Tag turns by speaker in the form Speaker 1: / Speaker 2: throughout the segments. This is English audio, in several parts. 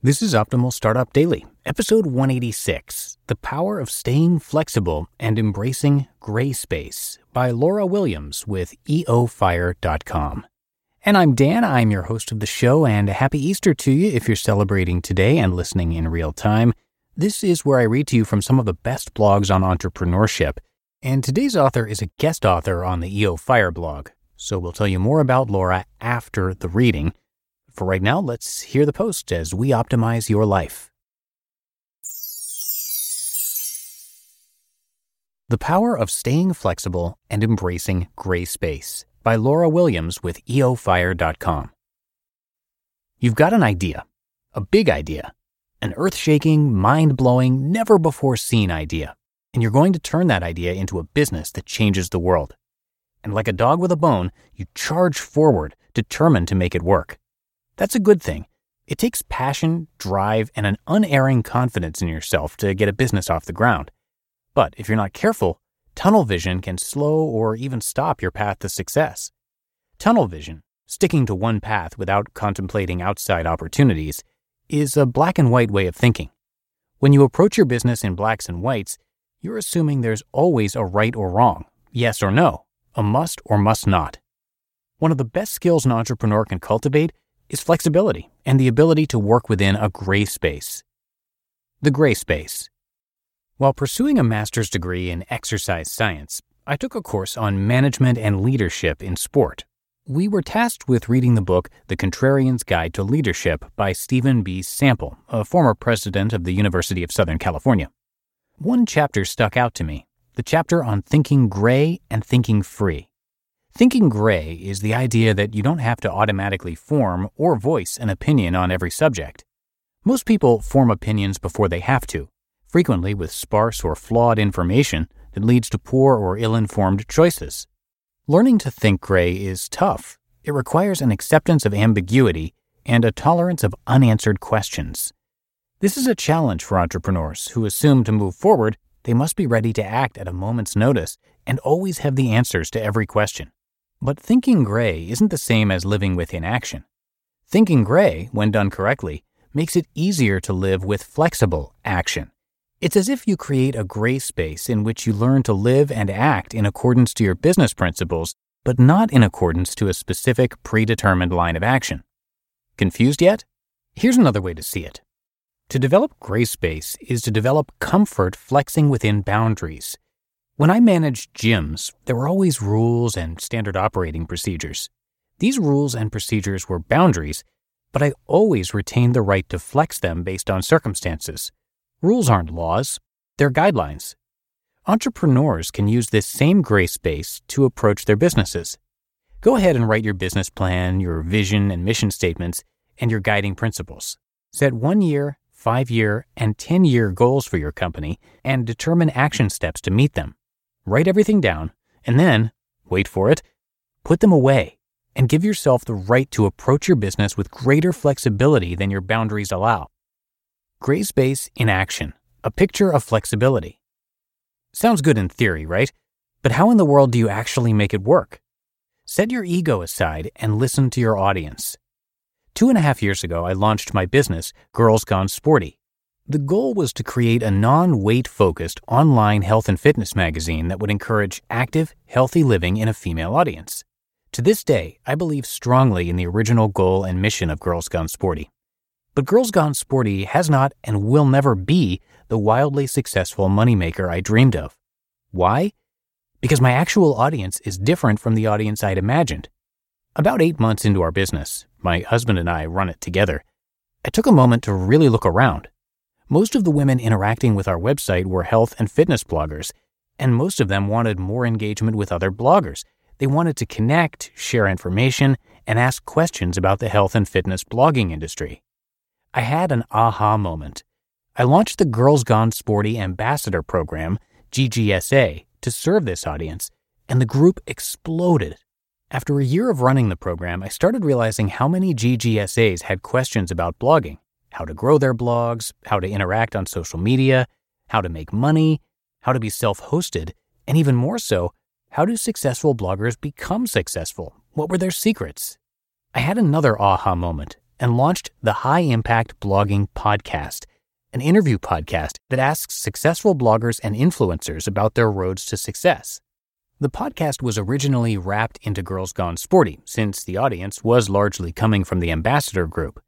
Speaker 1: This is Optimal Startup Daily, episode 186 The Power of Staying Flexible and Embracing Gray Space by Laura Williams with EOFire.com. And I'm Dan, I'm your host of the show, and a happy Easter to you if you're celebrating today and listening in real time. This is where I read to you from some of the best blogs on entrepreneurship. And today's author is a guest author on the EO Fire blog, so we'll tell you more about Laura after the reading. For right now, let's hear the post as we optimize your life. The Power of Staying Flexible and Embracing Gray Space by Laura Williams with EOFire.com. You've got an idea, a big idea, an earth shaking, mind blowing, never before seen idea, and you're going to turn that idea into a business that changes the world. And like a dog with a bone, you charge forward, determined to make it work. That's a good thing. It takes passion, drive, and an unerring confidence in yourself to get a business off the ground. But if you're not careful, tunnel vision can slow or even stop your path to success. Tunnel vision, sticking to one path without contemplating outside opportunities, is a black and white way of thinking. When you approach your business in blacks and whites, you're assuming there's always a right or wrong, yes or no, a must or must not. One of the best skills an entrepreneur can cultivate is flexibility and the ability to work within a gray space. The gray space. While pursuing a master's degree in exercise science, I took a course on management and leadership in sport. We were tasked with reading the book The Contrarian's Guide to Leadership by Steven B. Sample, a former president of the University of Southern California. One chapter stuck out to me the chapter on thinking gray and thinking free. Thinking gray is the idea that you don't have to automatically form or voice an opinion on every subject. Most people form opinions before they have to, frequently with sparse or flawed information that leads to poor or ill informed choices. Learning to think gray is tough. It requires an acceptance of ambiguity and a tolerance of unanswered questions. This is a challenge for entrepreneurs who assume to move forward, they must be ready to act at a moment's notice and always have the answers to every question. But thinking gray isn't the same as living with inaction. Thinking gray, when done correctly, makes it easier to live with flexible action. It's as if you create a gray space in which you learn to live and act in accordance to your business principles, but not in accordance to a specific predetermined line of action. Confused yet? Here's another way to see it. To develop gray space is to develop comfort flexing within boundaries when I managed gyms, there were always rules and standard operating procedures. These rules and procedures were boundaries, but I always retained the right to flex them based on circumstances. Rules aren't laws, they're guidelines. Entrepreneurs can use this same gray space to approach their businesses. Go ahead and write your business plan, your vision and mission statements, and your guiding principles. Set one year, five year, and 10 year goals for your company and determine action steps to meet them write everything down, and then, wait for it, put them away and give yourself the right to approach your business with greater flexibility than your boundaries allow. Gray space in action, a picture of flexibility. Sounds good in theory, right? But how in the world do you actually make it work? Set your ego aside and listen to your audience. Two and a half years ago, I launched my business, Girls Gone Sporty. The goal was to create a non weight focused online health and fitness magazine that would encourage active, healthy living in a female audience. To this day, I believe strongly in the original goal and mission of Girls Gone Sporty. But Girls Gone Sporty has not and will never be the wildly successful moneymaker I dreamed of. Why? Because my actual audience is different from the audience I'd imagined. About eight months into our business, my husband and I run it together, I took a moment to really look around. Most of the women interacting with our website were health and fitness bloggers, and most of them wanted more engagement with other bloggers. They wanted to connect, share information, and ask questions about the health and fitness blogging industry. I had an aha moment. I launched the Girls Gone Sporty Ambassador Program, GGSA, to serve this audience, and the group exploded. After a year of running the program, I started realizing how many GGSAs had questions about blogging how to grow their blogs, how to interact on social media, how to make money, how to be self hosted, and even more so, how do successful bloggers become successful? What were their secrets? I had another aha moment and launched the High Impact Blogging Podcast, an interview podcast that asks successful bloggers and influencers about their roads to success. The podcast was originally wrapped into Girls Gone Sporty, since the audience was largely coming from the ambassador group.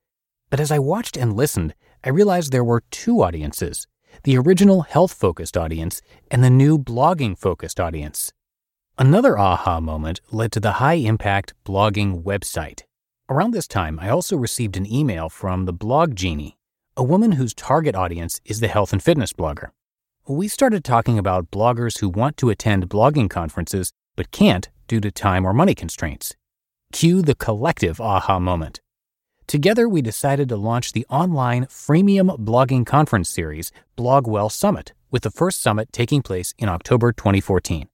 Speaker 1: But as I watched and listened, I realized there were two audiences the original health focused audience and the new blogging focused audience. Another aha moment led to the high impact blogging website. Around this time, I also received an email from the Blog Genie, a woman whose target audience is the health and fitness blogger. We started talking about bloggers who want to attend blogging conferences but can't due to time or money constraints. Cue the collective aha moment. Together, we decided to launch the online freemium blogging conference series, Blogwell Summit, with the first summit taking place in October 2014.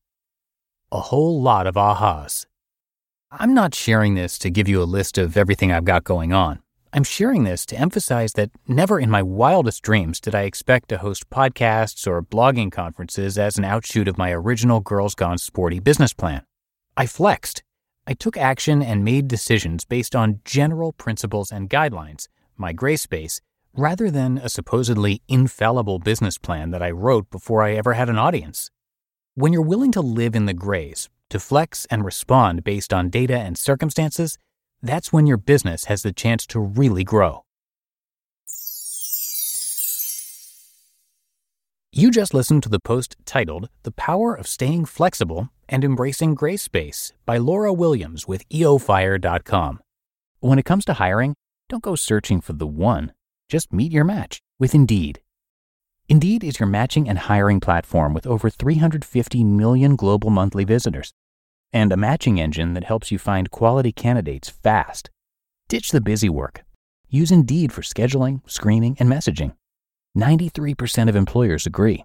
Speaker 1: A whole lot of ahas. I'm not sharing this to give you a list of everything I've got going on. I'm sharing this to emphasize that never in my wildest dreams did I expect to host podcasts or blogging conferences as an outshoot of my original Girls Gone Sporty business plan. I flexed I took action and made decisions based on general principles and guidelines, my gray space, rather than a supposedly infallible business plan that I wrote before I ever had an audience. When you're willing to live in the grays, to flex and respond based on data and circumstances, that's when your business has the chance to really grow. You just listened to the post titled The Power of Staying Flexible and Embracing Gray Space by Laura Williams with EOFire.com. When it comes to hiring, don't go searching for the one, just meet your match with Indeed. Indeed is your matching and hiring platform with over 350 million global monthly visitors and a matching engine that helps you find quality candidates fast. Ditch the busy work. Use Indeed for scheduling, screening, and messaging. 93% of employers agree.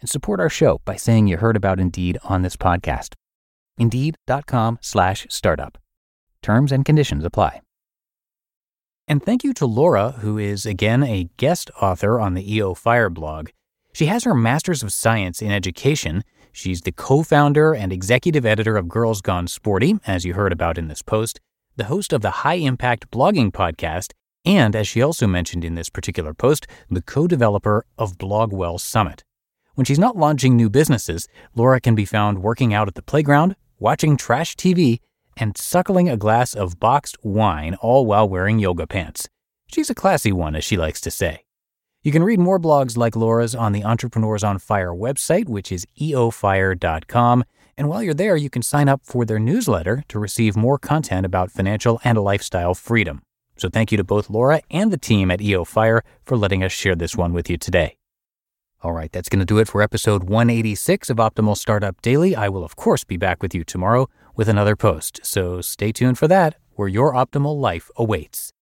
Speaker 1: and support our show by saying you heard about Indeed on this podcast. Indeed.com slash startup. Terms and conditions apply. And thank you to Laura, who is again a guest author on the EO Fire blog. She has her Master's of Science in Education. She's the co founder and executive editor of Girls Gone Sporty, as you heard about in this post, the host of the High Impact Blogging Podcast, and, as she also mentioned in this particular post, the co developer of Blogwell Summit. When she's not launching new businesses, Laura can be found working out at the playground, watching trash TV, and suckling a glass of boxed wine, all while wearing yoga pants. She's a classy one, as she likes to say. You can read more blogs like Laura's on the Entrepreneurs on Fire website, which is eofire.com. And while you're there, you can sign up for their newsletter to receive more content about financial and lifestyle freedom. So thank you to both Laura and the team at EO Fire for letting us share this one with you today. All right, that's going to do it for episode 186 of Optimal Startup Daily. I will, of course, be back with you tomorrow with another post. So stay tuned for that, where your optimal life awaits.